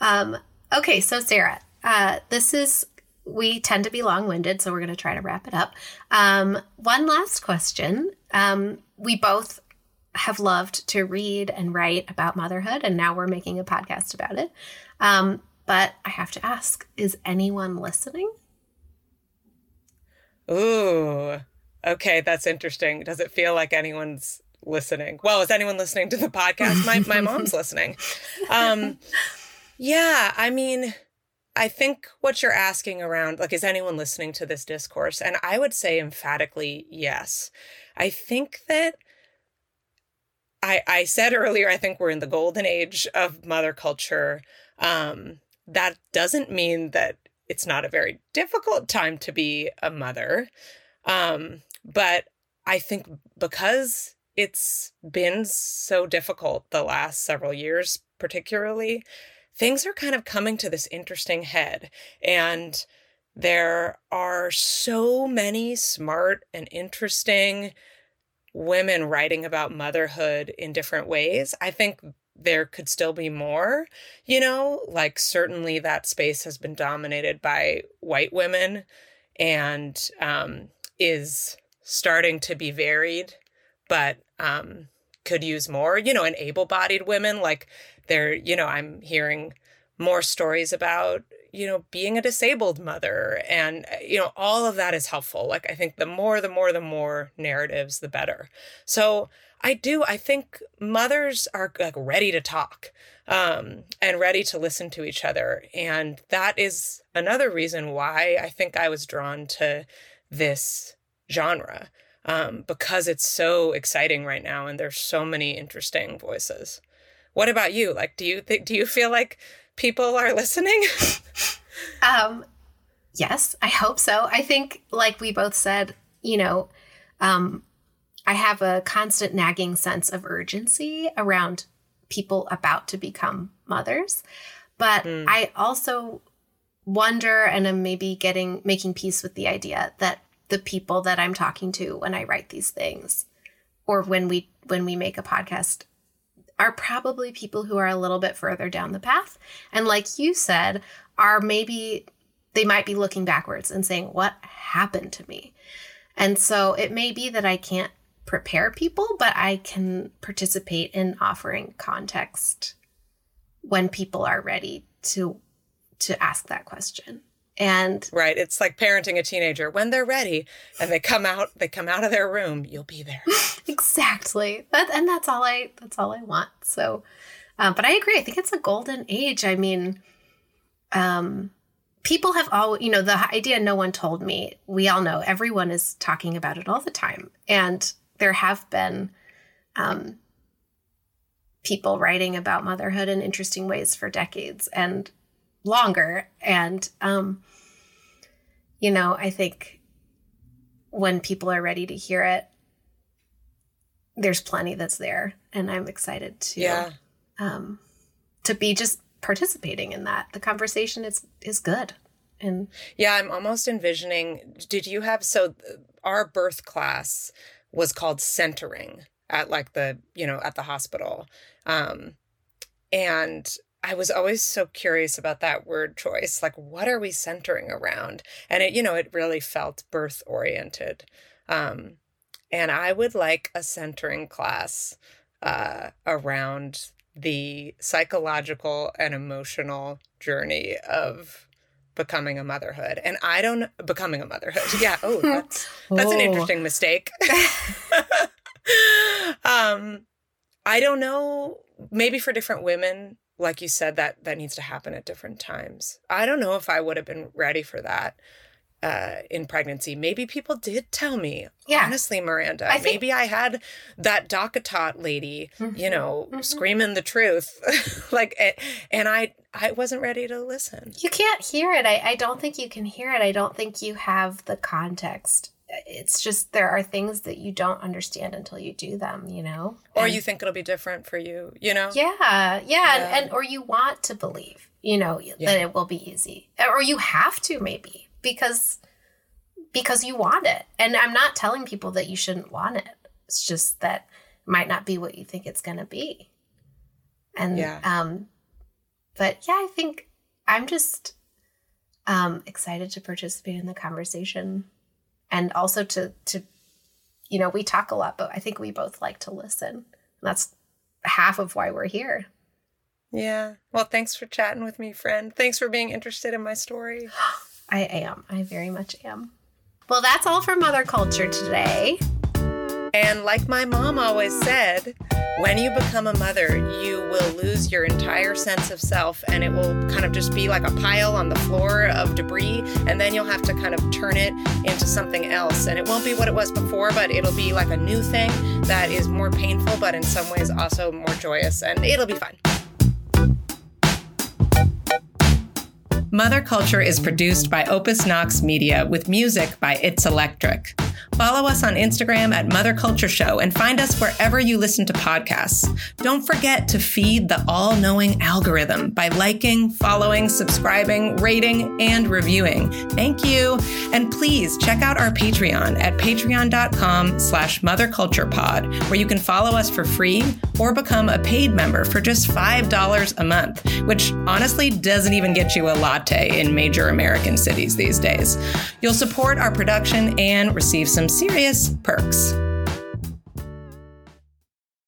um okay so sarah uh this is we tend to be long-winded so we're going to try to wrap it up um one last question um we both have loved to read and write about motherhood, and now we're making a podcast about it. Um, but I have to ask is anyone listening? Ooh, okay, that's interesting. Does it feel like anyone's listening? Well, is anyone listening to the podcast? My, my mom's listening. Um, yeah, I mean, I think what you're asking around, like, is anyone listening to this discourse? And I would say emphatically yes. I think that I, I said earlier, I think we're in the golden age of mother culture. Um, that doesn't mean that it's not a very difficult time to be a mother. Um, but I think because it's been so difficult the last several years, particularly, things are kind of coming to this interesting head. And there are so many smart and interesting women writing about motherhood in different ways. I think there could still be more, you know, like certainly that space has been dominated by white women and um, is starting to be varied, but um, could use more, you know, and able bodied women. Like they're, you know, I'm hearing more stories about you know being a disabled mother and you know all of that is helpful. Like i think the more the more the more narratives the better. So i do i think mothers are like ready to talk um, and ready to listen to each other. And that is another reason why i think i was drawn to this genre um, because it's so exciting right now and there's so many interesting voices what about you like do you think do you feel like people are listening? um, yes, I hope so. I think, like we both said, you know, um, I have a constant nagging sense of urgency around people about to become mothers. But mm. I also wonder and I'm maybe getting making peace with the idea that the people that I'm talking to when I write these things or when we when we make a podcast are probably people who are a little bit further down the path. And like you said, are maybe they might be looking backwards and saying, What happened to me? And so it may be that I can't prepare people, but I can participate in offering context when people are ready to to ask that question and right it's like parenting a teenager when they're ready and they come out they come out of their room you'll be there exactly. That, and that's all i that's all i want. So um, but i agree. I think it's a golden age. I mean um people have all you know the idea no one told me we all know everyone is talking about it all the time. And there have been um people writing about motherhood in interesting ways for decades and longer. And um you know, I think when people are ready to hear it, there's plenty that's there, and I'm excited to yeah. um, to be just participating in that. The conversation is is good, and yeah, I'm almost envisioning. Did you have so our birth class was called centering at like the you know at the hospital, um, and I was always so curious about that word choice. Like, what are we centering around? And it, you know, it really felt birth oriented. Um, and I would like a centering class uh, around the psychological and emotional journey of becoming a motherhood. And I don't becoming a motherhood. Yeah. Oh, that's that's oh. an interesting mistake. um, I don't know. Maybe for different women, like you said that that needs to happen at different times i don't know if i would have been ready for that uh, in pregnancy maybe people did tell me yeah. honestly miranda I think... maybe i had that DockATot lady mm-hmm. you know mm-hmm. screaming the truth like and i i wasn't ready to listen you can't hear it I, I don't think you can hear it i don't think you have the context it's just there are things that you don't understand until you do them, you know? Or and, you think it'll be different for you, you know? Yeah, yeah. yeah. And, and, or you want to believe, you know, yeah. that it will be easy. Or you have to maybe because because you want it. And I'm not telling people that you shouldn't want it. It's just that it might not be what you think it's gonna be. And yeah. um but yeah, I think I'm just um excited to participate in the conversation and also to to you know we talk a lot but i think we both like to listen that's half of why we're here yeah well thanks for chatting with me friend thanks for being interested in my story i am i very much am well that's all for mother culture today and like my mom always said, when you become a mother, you will lose your entire sense of self and it will kind of just be like a pile on the floor of debris. And then you'll have to kind of turn it into something else. And it won't be what it was before, but it'll be like a new thing that is more painful, but in some ways also more joyous. And it'll be fun. Mother Culture is produced by Opus Knox Media with music by It's Electric. Follow us on Instagram at Mother Culture Show and find us wherever you listen to podcasts. Don't forget to feed the all knowing algorithm by liking, following, subscribing, rating, and reviewing. Thank you. And please check out our Patreon at patreon.com slash motherculturepod, where you can follow us for free or become a paid member for just $5 a month, which honestly doesn't even get you a latte in major American cities these days. You'll support our production and receive some serious perks.